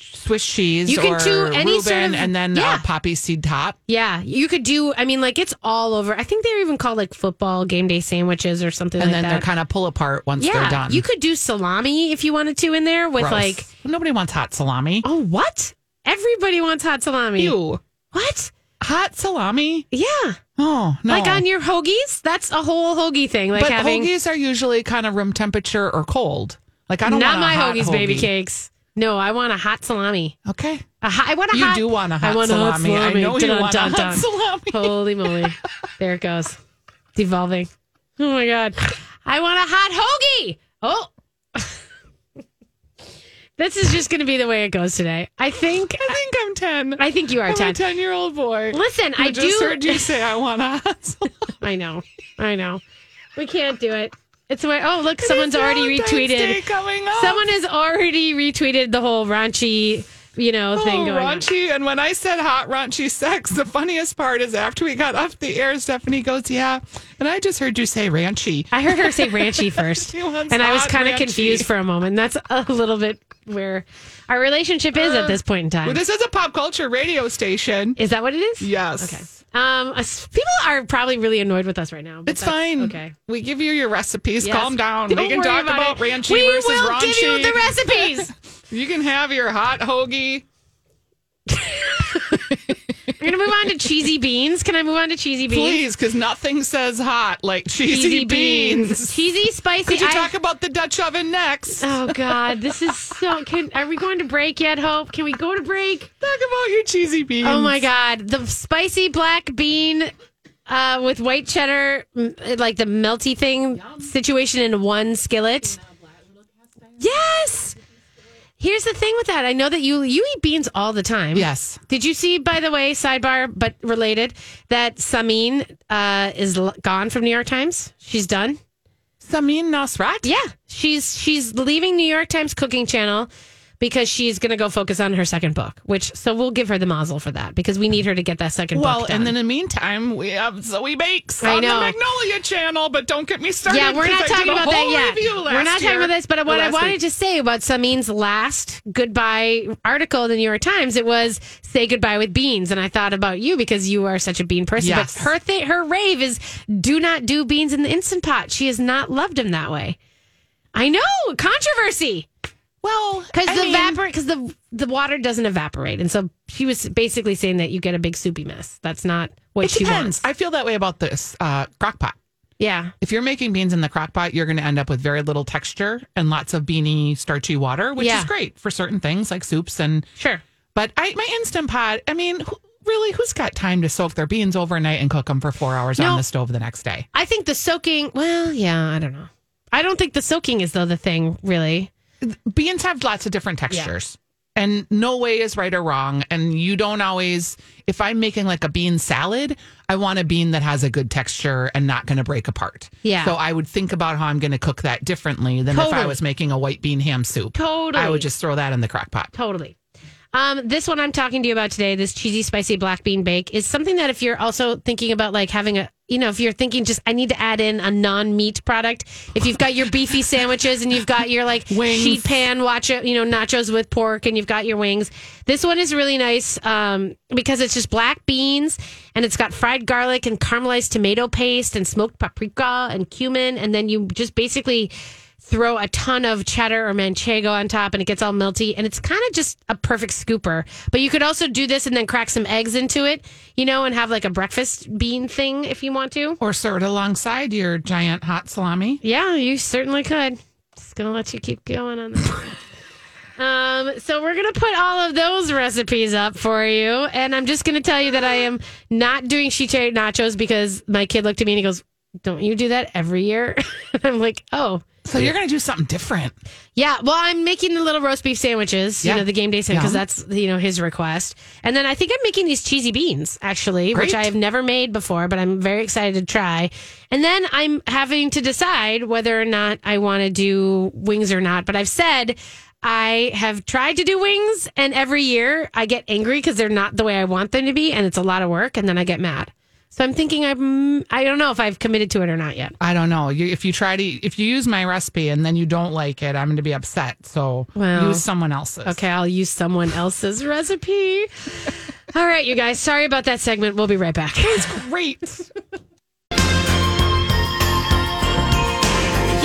Speaker 3: Swiss cheese,
Speaker 2: You can
Speaker 3: or
Speaker 2: do any
Speaker 3: Reuben,
Speaker 2: sort of-
Speaker 3: and then uh,
Speaker 2: yeah.
Speaker 3: a poppy seed top.
Speaker 2: Yeah, you could do. I mean, like it's all over. I think they're even called like football game day sandwiches or something
Speaker 3: And
Speaker 2: like
Speaker 3: then
Speaker 2: that.
Speaker 3: they're kind of pull apart once they're done.
Speaker 2: you could do salami if you wanted to in there with
Speaker 3: Gross.
Speaker 2: like.
Speaker 3: nobody wants hot salami.
Speaker 2: Oh, what? Everybody wants hot salami.
Speaker 3: Ew,
Speaker 2: What?
Speaker 3: hot salami.
Speaker 2: Yeah,
Speaker 3: Oh no,
Speaker 2: like on your hoagies. That's a whole hoagie thing. Like
Speaker 3: but
Speaker 2: having
Speaker 3: hoagies are usually kind of room temperature or cold. Like I don't
Speaker 2: not my hoagies, baby cakes. No, I want a hot salami.
Speaker 3: Okay,
Speaker 2: A hot, I want a
Speaker 3: you
Speaker 2: hot.
Speaker 3: do want a
Speaker 2: I
Speaker 3: hot
Speaker 2: want a hot
Speaker 3: salami. I
Speaker 2: salami.
Speaker 3: know you
Speaker 2: Dun,
Speaker 3: want
Speaker 2: dun,
Speaker 3: a hot
Speaker 2: dun.
Speaker 3: salami.
Speaker 2: Holy moly. There it goes. Devolving. Oh my God. I want a hot hoagie. Oh. this is just going to be the way it goes today. I think.
Speaker 3: I think I'm ten.
Speaker 2: I think you are
Speaker 3: I'm
Speaker 2: 10.
Speaker 3: a ten-year-old boy.
Speaker 2: Listen,
Speaker 3: I
Speaker 2: I
Speaker 3: just
Speaker 2: do.
Speaker 3: heard you say I want a hot salami.
Speaker 2: I know. I know. We can't do it. It's my oh look, someone's already retweeted.
Speaker 3: coming up.
Speaker 2: Someone has already retweeted the whole raunchy, you know, thing
Speaker 3: Oh,
Speaker 2: going on.
Speaker 3: raunchy. And when I said hot raunchy sex, the funniest part is after we got off the air, Stephanie goes, "Yeah," and I just heard you say ranchy.
Speaker 2: I heard her say ranchy first, and I was kind of confused for a moment. That's a little bit where our relationship is at uh, this point in time.
Speaker 3: Well, this is a pop culture radio station.
Speaker 2: is that what it is?
Speaker 3: Yes.
Speaker 2: Okay. Um, us- people are probably really annoyed with us right now.
Speaker 3: It's fine.
Speaker 2: Okay.
Speaker 3: We give you your recipes.
Speaker 2: Yes.
Speaker 3: Calm down.
Speaker 2: Don't
Speaker 3: we can talk
Speaker 2: about
Speaker 3: about, ranchy
Speaker 2: We
Speaker 3: versus
Speaker 2: will
Speaker 3: raunchy.
Speaker 2: give you the recipes.
Speaker 3: You can have your hot hoagie.
Speaker 2: We're gonna move on to cheesy beans. Can I move on to cheesy beans?
Speaker 3: Please, because nothing says hot like cheesy, beans.
Speaker 2: cheesy spicy.
Speaker 3: Could you
Speaker 2: I-
Speaker 3: talk about the Dutch oven next?
Speaker 2: Oh God, this is so. Can, are we going to break yet? Hope. Can we go to break?
Speaker 3: Talk about your cheesy beans.
Speaker 2: Oh my God, the spicy black bean uh, with white cheddar, like the melty thing situation in one skillet. Yes. Here's the thing with that. I know that you you eat beans all the time.
Speaker 3: Yes.
Speaker 2: Did you see, by the way, sidebar but related, that Samin uh, is l- gone from New York Times? She's done.
Speaker 3: Samin Nosrat?
Speaker 2: Yeah, she's she's leaving New York Times Cooking Channel because she's going to go focus on her second book. Which so we'll give her the mazel for that because we need her to get that second
Speaker 3: Well,
Speaker 2: book done.
Speaker 3: and then in the meantime, we have Zoe Bakes
Speaker 2: I
Speaker 3: on
Speaker 2: know.
Speaker 3: the Magnolia channel, but don't get me started.
Speaker 2: yeah, we're not talking about that yet. We're not talking about this, but what I wanted
Speaker 3: week.
Speaker 2: to say about Samin's last goodbye article in the New York Times, it was "Say goodbye with beans," and I thought about you because you are such a bean person.
Speaker 3: Yes.
Speaker 2: But her th- her rave is do not do beans in the instant pot. She has not loved him that way. I know controversy.
Speaker 3: Well,
Speaker 2: Because the
Speaker 3: mean,
Speaker 2: because the the water doesn't evaporate, and so she was basically saying that you get a big soupy mess. That's not what
Speaker 3: It
Speaker 2: she
Speaker 3: depends.
Speaker 2: wants.
Speaker 3: I feel that way about this uh, crock pot.
Speaker 2: Yeah,
Speaker 3: If you're making beans in the crock pot, you're going to end up with very little texture and lots of beany, starchy water, which
Speaker 2: Yeah.
Speaker 3: is great for certain things like soups and.
Speaker 2: sure.
Speaker 3: But I, my instant pot. I mean, who, really, who's got time to soak their beans overnight and cook them for four hours
Speaker 2: No.
Speaker 3: on the stove the next day?
Speaker 2: I think the soaking. Well, yeah, I don't know. I don't think the soaking is though the thing really.
Speaker 3: Beans have lots of different textures. And no way is right or wrong. And you don't always if i'm making like a bean salad i want a bean that has a good texture and not going to break apart.
Speaker 2: Yeah.
Speaker 3: so i would think about how i'm going to cook that differently than if i was making a white bean ham soup.
Speaker 2: Totally.
Speaker 3: i would just throw that in the crock pot.
Speaker 2: Totally. Um, this one I'm talking to you about today, this cheesy spicy black bean bake, is something that if you're also thinking about like having a, you know, if you're thinking just I need to add in a non meat product, if you've got your beefy sandwiches and you've got your like
Speaker 3: Wings.
Speaker 2: sheet pan watch it, you know, nachos with pork and you've got your wings. This one is really nice um, because it's just black beans and it's got fried garlic and caramelized tomato paste and smoked paprika and cumin, and then you just basically throw a ton of cheddar or manchego on top and it gets all melty and it's kind of just a perfect scooper. But you could also do this and then crack some eggs into it you know and have like a breakfast bean thing if you want to.
Speaker 3: Or serve it alongside your giant hot salami.
Speaker 2: Yeah you certainly could. Just gonna let you keep going on that. Um, so we're gonna put all of those recipes up for you, and I'm just gonna tell you that I am not doing chiche nachos because my kid looked at me and he goes, "Don't you do that every year?" I'm like, "Oh,
Speaker 3: so you're going to do something different
Speaker 2: yeah, well, I'm making the little roast beef sandwiches, you
Speaker 3: Yeah.
Speaker 2: know, the game day sandwich, because
Speaker 3: Yum.
Speaker 2: that's, you know, his request. And then I think I'm making these cheesy beans, actually, which
Speaker 3: Great.
Speaker 2: I have never made before, but I'm very excited to try. And then I'm having to decide whether or not I want to do wings or not. But I've said I have tried to do wings, and every year I get angry because they're not the way I want them to be, and it's a lot of work, and then I get mad. So I'm thinking I'm, I don't know if I've committed to it or not yet.
Speaker 3: i don't know you, if you try to if you use my recipe and then you don't like it i'm going to be upset so
Speaker 2: Well,
Speaker 3: use someone else's
Speaker 2: Okay, I'll use someone else's recipe. All right, you guys. Sorry about that segment. We'll be right back.
Speaker 3: It's great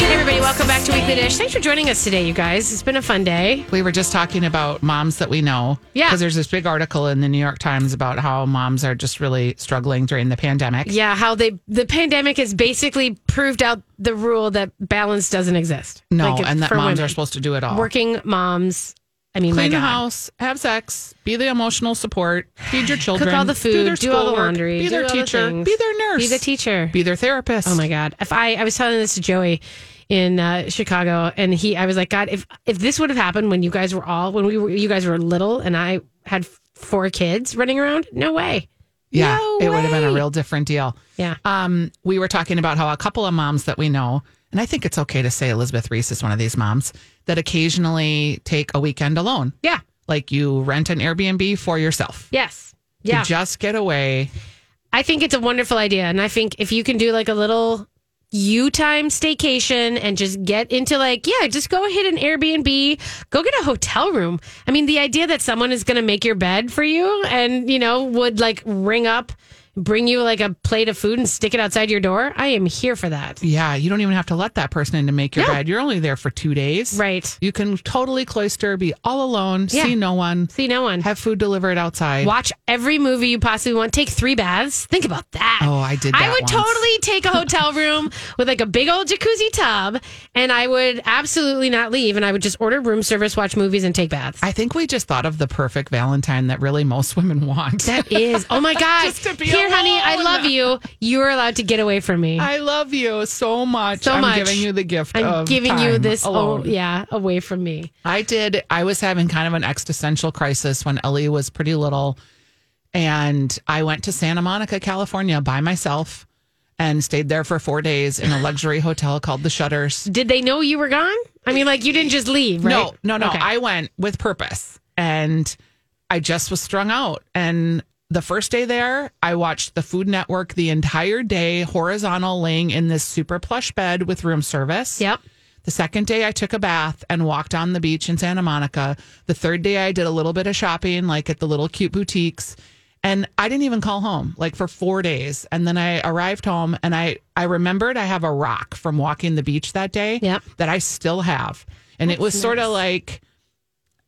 Speaker 2: Hey, everybody. Welcome back to Weekly Dish. Thanks for joining us today, you guys. It's been a fun day.
Speaker 3: We were just talking about moms that we know.
Speaker 2: Yeah.
Speaker 3: Because there's this big article in the New York Times about how moms are just really struggling during the pandemic.
Speaker 2: Yeah, how they the pandemic has basically proved out the rule that balance doesn't exist.
Speaker 3: No,
Speaker 2: Like,
Speaker 3: and that moms
Speaker 2: women.
Speaker 3: are supposed to do it all.
Speaker 2: working moms. I mean,
Speaker 3: Clean the house, have sex, be the emotional support, feed your children, cook
Speaker 2: all the
Speaker 3: do,
Speaker 2: food,
Speaker 3: their
Speaker 2: do all the laundry,
Speaker 3: be
Speaker 2: do
Speaker 3: their
Speaker 2: the
Speaker 3: teacher,
Speaker 2: things.
Speaker 3: be their nurse,
Speaker 2: Be the teacher.
Speaker 3: be their therapist.
Speaker 2: Oh my god! If I I was telling this to Joey in uh, Chicago, and he I was like, God, if if this would have happened when you guys were all when we were you guys were little, and I had four kids running around, no way.
Speaker 3: Yeah,
Speaker 2: No
Speaker 3: it would have been a real different deal.
Speaker 2: Yeah.
Speaker 3: Um, we were talking about how a couple of moms that we know, and I think it's okay to say Elizabeth Reese is one of these moms that occasionally take a weekend alone.
Speaker 2: Yeah.
Speaker 3: Like you rent an Airbnb for yourself
Speaker 2: Yes. Yeah.
Speaker 3: just get away.
Speaker 2: I think it's a wonderful idea. And I think if you can do like a little you time staycation and just get into like, yeah, just go hit an Airbnb, go get a hotel room. I mean, the idea that someone is going to make your bed for you and, you know, would like ring up, bring you like a plate of food and stick it outside your door. I am here for that.
Speaker 3: Yeah, you don't even have to let that person in to make your
Speaker 2: No.
Speaker 3: bed. You're only there for two days.
Speaker 2: Right.
Speaker 3: You can totally cloister, be all alone,
Speaker 2: Yeah.
Speaker 3: see no one,
Speaker 2: See no one.
Speaker 3: have food delivered outside.
Speaker 2: Watch every movie you possibly want. Take three baths. Think about that.
Speaker 3: Oh, I did that.
Speaker 2: I would
Speaker 3: once.
Speaker 2: totally take a hotel room with like a big old jacuzzi tub, and I would absolutely not leave. And I would just order room service, watch movies, and take baths.
Speaker 3: I think we just thought of the perfect Valentine that really most women want.
Speaker 2: that is, oh my god!
Speaker 3: Just to be
Speaker 2: Here, honey, I
Speaker 3: oh,
Speaker 2: love you. You are allowed to get away from me.
Speaker 3: I love you so much.
Speaker 2: So
Speaker 3: I'm
Speaker 2: much.
Speaker 3: giving you the gift
Speaker 2: I'm
Speaker 3: of
Speaker 2: giving you this. Oh,
Speaker 3: alone.
Speaker 2: yeah, away from me.
Speaker 3: I did. I was having kind of an existential crisis when Ellie was pretty little. And I went to Santa Monica, California by myself and stayed there for four days in a luxury hotel called the Shutters.
Speaker 2: Did they know you were gone? I mean, like you didn't just leave, right?
Speaker 3: No, no, no.
Speaker 2: Okay.
Speaker 3: I went with purpose and I just was strung out. And the first day there, I watched the Food Network the entire day, horizontal, laying in this super plush bed with room service.
Speaker 2: Yep.
Speaker 3: The second day, I took a bath and walked on the beach in Santa Monica. The third day, I did a little bit of shopping, like at the little cute boutiques. And I didn't even call home, like for four days. And then I arrived home and I, I remembered I have a rock from walking the beach that day
Speaker 2: Yep.
Speaker 3: that I still have. And it was sort of like,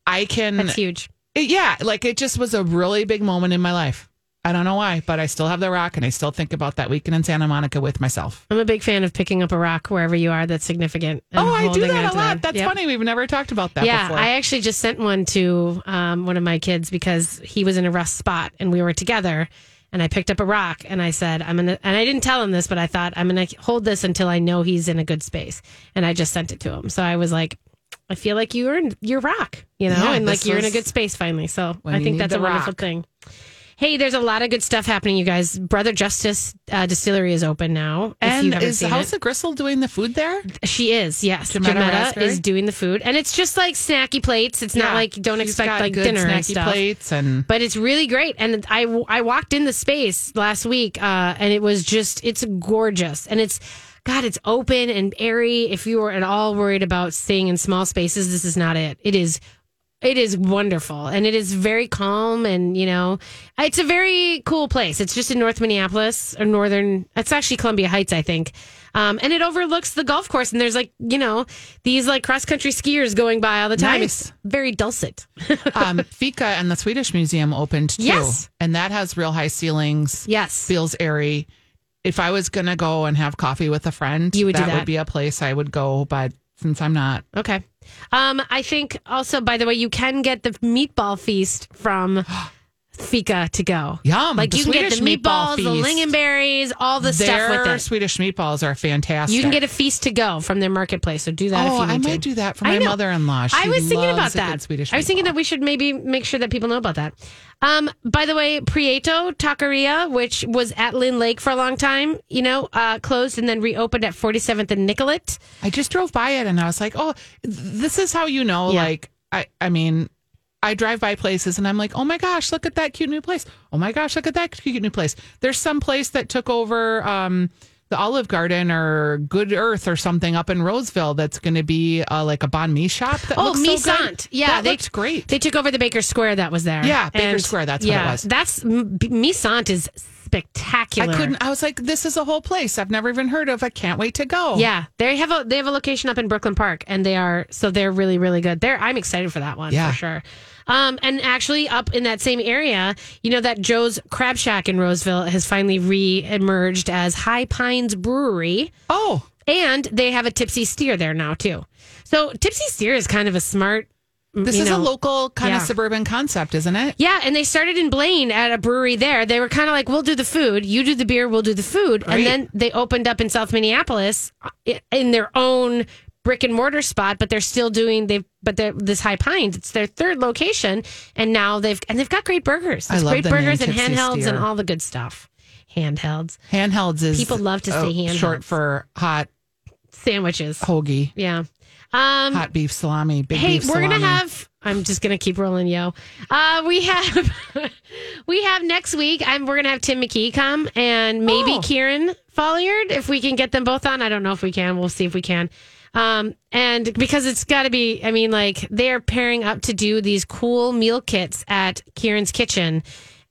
Speaker 3: I can,
Speaker 2: That's huge.
Speaker 3: It- yeah, like it just was a really big moment in my life. I don't know why, but I still have the rock and I still think about that weekend in Santa Monica with myself.
Speaker 2: I'm a big fan of picking up a rock wherever you are that's significant.
Speaker 3: oh, I do that a lot. That's
Speaker 2: Yep.
Speaker 3: funny. We've never talked about that
Speaker 2: yeah,
Speaker 3: before.
Speaker 2: I actually just sent one to um, one of my kids because he was in a rough spot and we were together. And I picked up a rock and I said, I'm going to, and I didn't tell him this, but I thought, I'm going to hold this until I know he's in a good space. And I just sent it to him. So I was like, I feel like you earned your rock, you know,
Speaker 3: Yeah,
Speaker 2: and like you're in a good space finally. So I think that's a wonderful thing. Hey, there's a lot of good stuff happening, you guys. Brother Justice uh, Distillery is open now.
Speaker 3: and is House
Speaker 2: it.
Speaker 3: of Gristle doing the food there?
Speaker 2: She is, yes.
Speaker 3: Jametta
Speaker 2: is doing the food, and it's just like snacky plates. It's not
Speaker 3: Yeah.
Speaker 2: like don't expect like dinner and stuff.
Speaker 3: plates and
Speaker 2: But it's really great, and I I walked in the space last week, uh, and it was just it's gorgeous, and it's God, it's open and airy. If you were at all worried about staying in small spaces, this is not it. It is. It is wonderful and it is very calm and you know it's a very cool place. It's just in North Minneapolis or northern. It's actually Columbia Heights, I think, um, and it overlooks the golf course. And there's like you know these like cross country skiers going by all the time.
Speaker 3: Nice.
Speaker 2: It's very dulcet.
Speaker 3: um, Fika and the Swedish Museum opened too.
Speaker 2: Yes.
Speaker 3: And that has real high ceilings.
Speaker 2: yes,
Speaker 3: Feels airy. If I was going to go and have coffee with a friend,
Speaker 2: You would do
Speaker 3: that
Speaker 2: that.
Speaker 3: would be a place I would go. But since I'm not,
Speaker 2: Okay. Um, I think also, by the way, you can get the meatball feast from Fika to go.
Speaker 3: Yum,
Speaker 2: Like
Speaker 3: the
Speaker 2: you can get the
Speaker 3: Swedish meatball
Speaker 2: meatballs, the lingonberries, all the stuff
Speaker 3: their
Speaker 2: with it.
Speaker 3: Swedish meatballs are fantastic.
Speaker 2: You can get a feast to go from their marketplace. So do that
Speaker 3: Oh,
Speaker 2: if you need
Speaker 3: I
Speaker 2: to.
Speaker 3: might do that for my mother-in-law. She
Speaker 2: I was thinking about that.
Speaker 3: Swedish
Speaker 2: I was thinking that we should maybe make sure that people know about that. Um, by the way, Prieto Taqueria, which was at Lyn-Lake for a long time, you know, uh, closed and then reopened at 47th and Nicollet.
Speaker 3: I just drove by it and I was like, oh, this is how you know.
Speaker 2: Yeah.
Speaker 3: Like, I, I mean, I drive by places and I'm like, oh my gosh, look at that cute new place. Oh my gosh, look at that cute new place. There's some place that took over um, the Olive Garden or Good Earth or something up in Roseville that's going to be uh, like a banh mi shop. That
Speaker 2: Oh,
Speaker 3: looks so good.
Speaker 2: Yeah,
Speaker 3: that
Speaker 2: they-
Speaker 3: looks great.
Speaker 2: They took over the Baker Square that was there.
Speaker 3: Yeah, Baker Square, that's what it
Speaker 2: yeah,
Speaker 3: was.
Speaker 2: That's Mi Sant is spectacular.
Speaker 3: I couldn't. I was like, this is a whole place I've never even heard of. I can't wait to go.
Speaker 2: Yeah, they have a they have a location up in Brooklyn Park, and they are so they're really really good. There, I'm excited for that one
Speaker 3: Yeah.
Speaker 2: for sure. Um, and actually, up in that same area, you know that Joe's Crab Shack in Roseville has finally re-emerged as High Pines Brewery,
Speaker 3: Oh,
Speaker 2: and they have a Tipsy Steer there now too. So Tipsy Steer is kind of a smart.
Speaker 3: this is a local kind
Speaker 2: yeah.
Speaker 3: of suburban concept, isn't it?
Speaker 2: Yeah, and they started in Blaine at a brewery there. They were kind of like, "We'll do the food, you do the beer, we'll do the food,"
Speaker 3: Great.
Speaker 2: and then they opened up in South Minneapolis in their own brick and mortar spot. But they're still doing they've But they're this High Pines. It's their third location, and now they've and they've got great burgers.
Speaker 3: I love
Speaker 2: great
Speaker 3: the name
Speaker 2: burgers and handhelds
Speaker 3: Steer.
Speaker 2: and all the good stuff. Handhelds.
Speaker 3: Handhelds is
Speaker 2: People love to say
Speaker 3: oh,
Speaker 2: handhelds.
Speaker 3: Short for hot
Speaker 2: sandwiches.
Speaker 3: Hoagie,
Speaker 2: Yeah. Um,
Speaker 3: hot beef salami, big
Speaker 2: hey,
Speaker 3: beef
Speaker 2: we're gonna have. I'm just gonna keep rolling, yo. Uh, we have, we have next week. I'm we're gonna have Tim McKee come and maybe
Speaker 3: Oh.
Speaker 2: Kieran Folliard if we can get them both on. I don't know if we can. We'll see if we can. Um, and because it's got to be, I mean, like they're pairing up to do these cool meal kits at Kieran's Kitchen,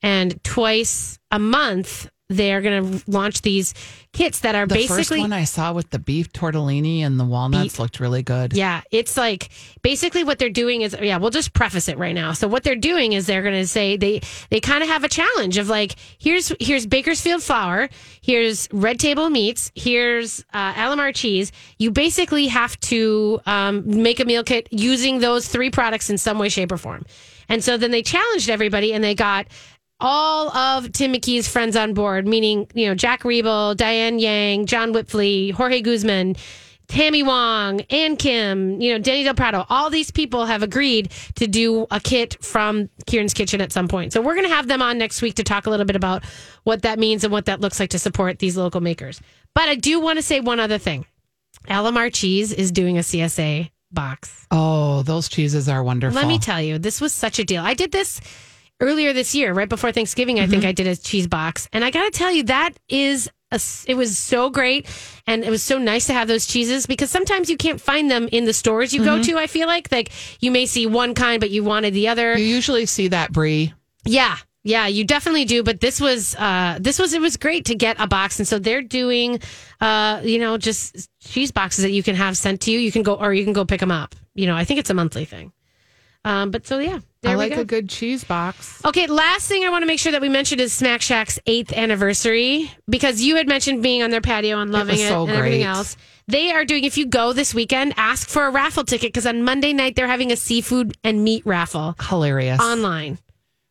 Speaker 2: and twice a month they're gonna launch these kits that are
Speaker 3: The
Speaker 2: basically
Speaker 3: first one I saw with the beef tortellini and the walnuts looked really good.
Speaker 2: yeah, it's like basically what they're doing is yeah, we'll just preface it right now. So what they're doing is they're going to say they they kind of have a challenge of like here's here's Baker's Field flour, here's Red Table Meats, here's uh, Alemar cheese. You basically have to um, make a meal kit using those three products in some way, shape, or form. And so then they challenged everybody, and they got all of Tim McKee's friends on board, meaning, you know, Jack Riebel, Diane Yang, Jon Wipfli, Jorge Guzman, Tammy Wong, and Kim, you know, Denny Del Prado. All these people have agreed to do a kit from Kieran's Kitchen at some point. So we're going to have them on next week to talk a little bit about what that means and what that looks like to support these local makers. But I do want to say one other thing. Alemar Cheese is doing a CSA box.
Speaker 3: Oh, those cheeses are wonderful.
Speaker 2: Let me tell you, this was such a deal. I did this earlier this year, right before Thanksgiving. I
Speaker 3: Mm-hmm.
Speaker 2: think I did a cheese box, and I got to tell you, that is a, it was so great, and it was so nice to have those cheeses because sometimes you can't find them in the stores you
Speaker 3: Mm-hmm.
Speaker 2: go to. I feel like like you may see one kind, but you wanted the other.
Speaker 3: You usually see that brie.
Speaker 2: Yeah. Yeah, you definitely do. But this was, uh, this was, it was great to get a box. And so they're doing, uh, you know, just cheese boxes that you can have sent to you. You can go, or you can go pick them up. You know, I think it's a monthly thing. Um, but so yeah, there
Speaker 3: I like
Speaker 2: go.
Speaker 3: a good cheese box.
Speaker 2: Okay, last thing I want to make sure that we mentioned is Smack Shack's eighth anniversary because you had mentioned being on their patio and loving it,
Speaker 3: so
Speaker 2: and everything else. They are doing, if you go this weekend, ask for a raffle ticket because on Monday night they're having a seafood and meat raffle
Speaker 3: Hilarious.
Speaker 2: online.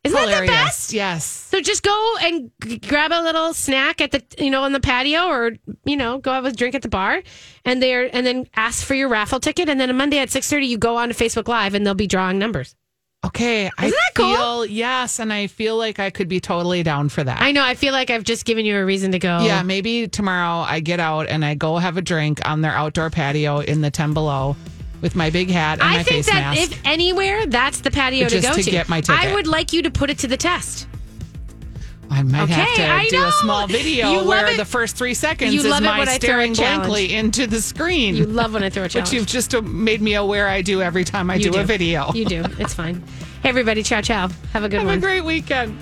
Speaker 2: Isn't that the best?
Speaker 3: Yes.
Speaker 2: So just go and g- grab a little snack at the you know on the patio or you know go have a drink at the bar and there and then ask for your raffle ticket and then on Monday at 6:30 you go on to Facebook live and they'll be drawing numbers.
Speaker 3: Okay. I
Speaker 2: Isn't that cool?
Speaker 3: feel yes, and I feel like I could be totally down for that.
Speaker 2: I know I feel like I've just given you a reason to go.
Speaker 3: yeah, maybe tomorrow I get out and I go have a drink on their outdoor patio in the ten below with my big hat and
Speaker 2: I
Speaker 3: my
Speaker 2: think
Speaker 3: face
Speaker 2: that
Speaker 3: mask.
Speaker 2: if anywhere that's the patio to
Speaker 3: Just
Speaker 2: go
Speaker 3: to
Speaker 2: to.
Speaker 3: get my ticket.
Speaker 2: I would like you to put it to the test.
Speaker 3: I might have to
Speaker 2: I
Speaker 3: do
Speaker 2: know.
Speaker 3: a small video
Speaker 2: You
Speaker 3: where the first three seconds
Speaker 2: You
Speaker 3: is my
Speaker 2: when I throw a
Speaker 3: staring blankly into the screen.
Speaker 2: You love when I throw a challenge.
Speaker 3: which you've just made me aware I do every time I
Speaker 2: You
Speaker 3: do, a video.
Speaker 2: You do. It's fine. Hey everybody, ciao ciao. Have a good
Speaker 3: Have
Speaker 2: one.
Speaker 3: Have a great weekend.